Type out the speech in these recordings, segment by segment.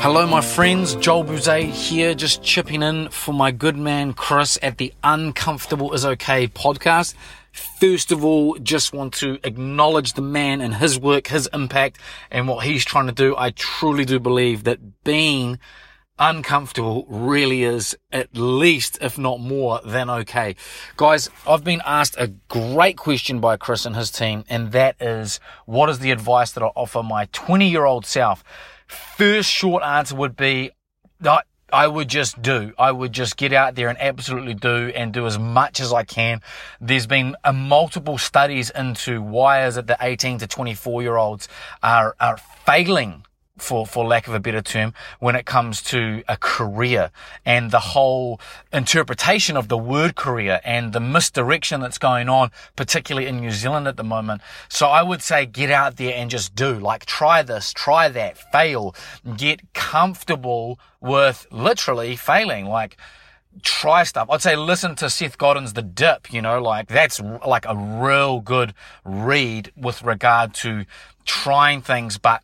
Hello, my friends. Joel Bouzet here, just chipping in for my good man Chris at the Uncomfortable is Okay podcast. First of all, just want to acknowledge the man and his work, his impact, and what he's trying to do. I truly do believe that being uncomfortable really is at least, if not more, than okay. Guys, I've been asked a great question by Chris and his team, and that is, what is the advice that I offer my 20 year old self? First short answer would be, I would just do. I would just get out there and absolutely do and do as much as I can. There's been a multiple studies into why is it that 18 to 24 year olds are, are failing for, for lack of a better term, when it comes to a career and the whole interpretation of the word career and the misdirection that's going on, particularly in New Zealand at the moment. So I would say get out there and just do, like try this, try that, fail, get comfortable with literally failing, like, try stuff. I'd say listen to Seth Godin's The Dip, you know, like that's like a real good read with regard to trying things, but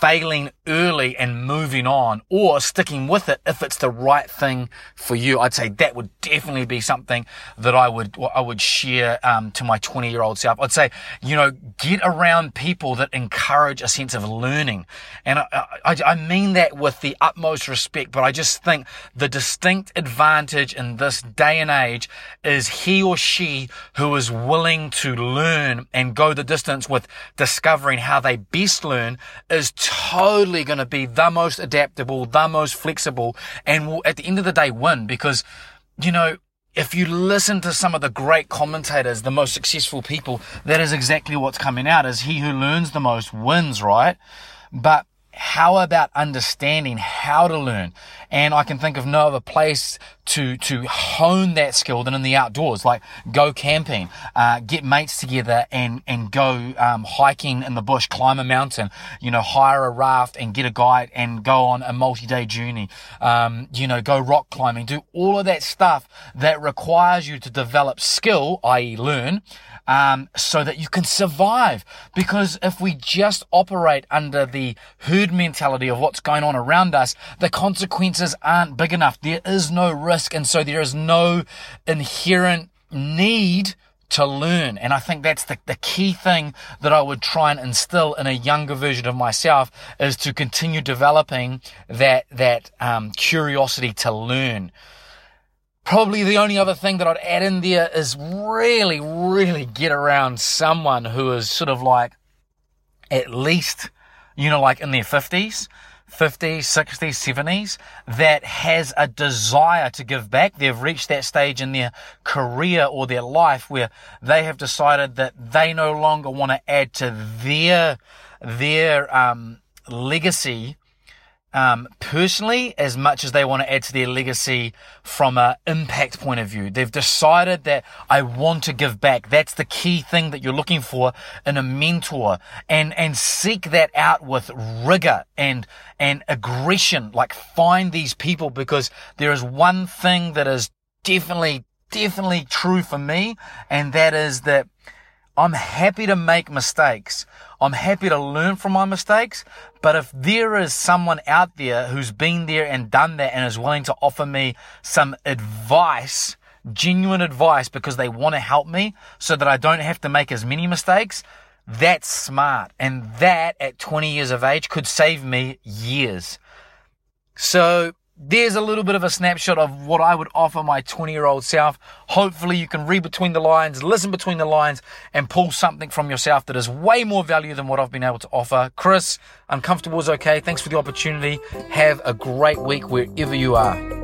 failing early and moving on or sticking with it if it's the right thing for you. I'd say that would definitely be something that I would, I would share, um, to my 20 year old self. I'd say, you know, get around people that encourage a sense of learning. And I, I, I mean that with the utmost respect, but I just think the distinct advantage in this day and age is he or she who is willing to learn and go the distance with discovering how they best learn is totally going to be the most adaptable, the most flexible, and will at the end of the day win because, you know, if you listen to some of the great commentators, the most successful people, that is exactly what's coming out is he who learns the most wins, right? But how about understanding how to learn? And I can think of no other place to, to hone that skill than in the outdoors, like go camping, uh, get mates together and, and go, um, hiking in the bush, climb a mountain, you know, hire a raft and get a guide and go on a multi-day journey. Um, you know, go rock climbing, do all of that stuff that requires you to develop skill, i.e. learn, um, so that you can survive. Because if we just operate under the herd mentality of what's going on around us, the consequences aren't big enough. There is no risk. And so there is no inherent need to learn. And I think that's the, the key thing that I would try and instill in a younger version of myself is to continue developing that, that, um, curiosity to learn. Probably the only other thing that I'd add in there is really, really get around someone who is sort of like at least, you know, like in their 50s, 50s, 60s, 70s that has a desire to give back. They've reached that stage in their career or their life where they have decided that they no longer want to add to their, their, um, legacy um, personally as much as they want to add to their legacy from an impact point of view. They've decided that I want to give back. That's the key thing that you're looking for in a mentor and, and seek that out with rigor and, and aggression. Like find these people because there is one thing that is definitely, definitely true for me. And that is that I'm happy to make mistakes. I'm happy to learn from my mistakes. But if there is someone out there who's been there and done that and is willing to offer me some advice, genuine advice because they want to help me so that I don't have to make as many mistakes, that's smart. And that at 20 years of age could save me years. So there's a little bit of a snapshot of what I would offer my 20 year old self. Hopefully you can read between the lines, listen between the lines and pull something from yourself that is way more value than what I've been able to offer. Chris, uncomfortable is okay. Thanks for the opportunity. Have a great week wherever you are.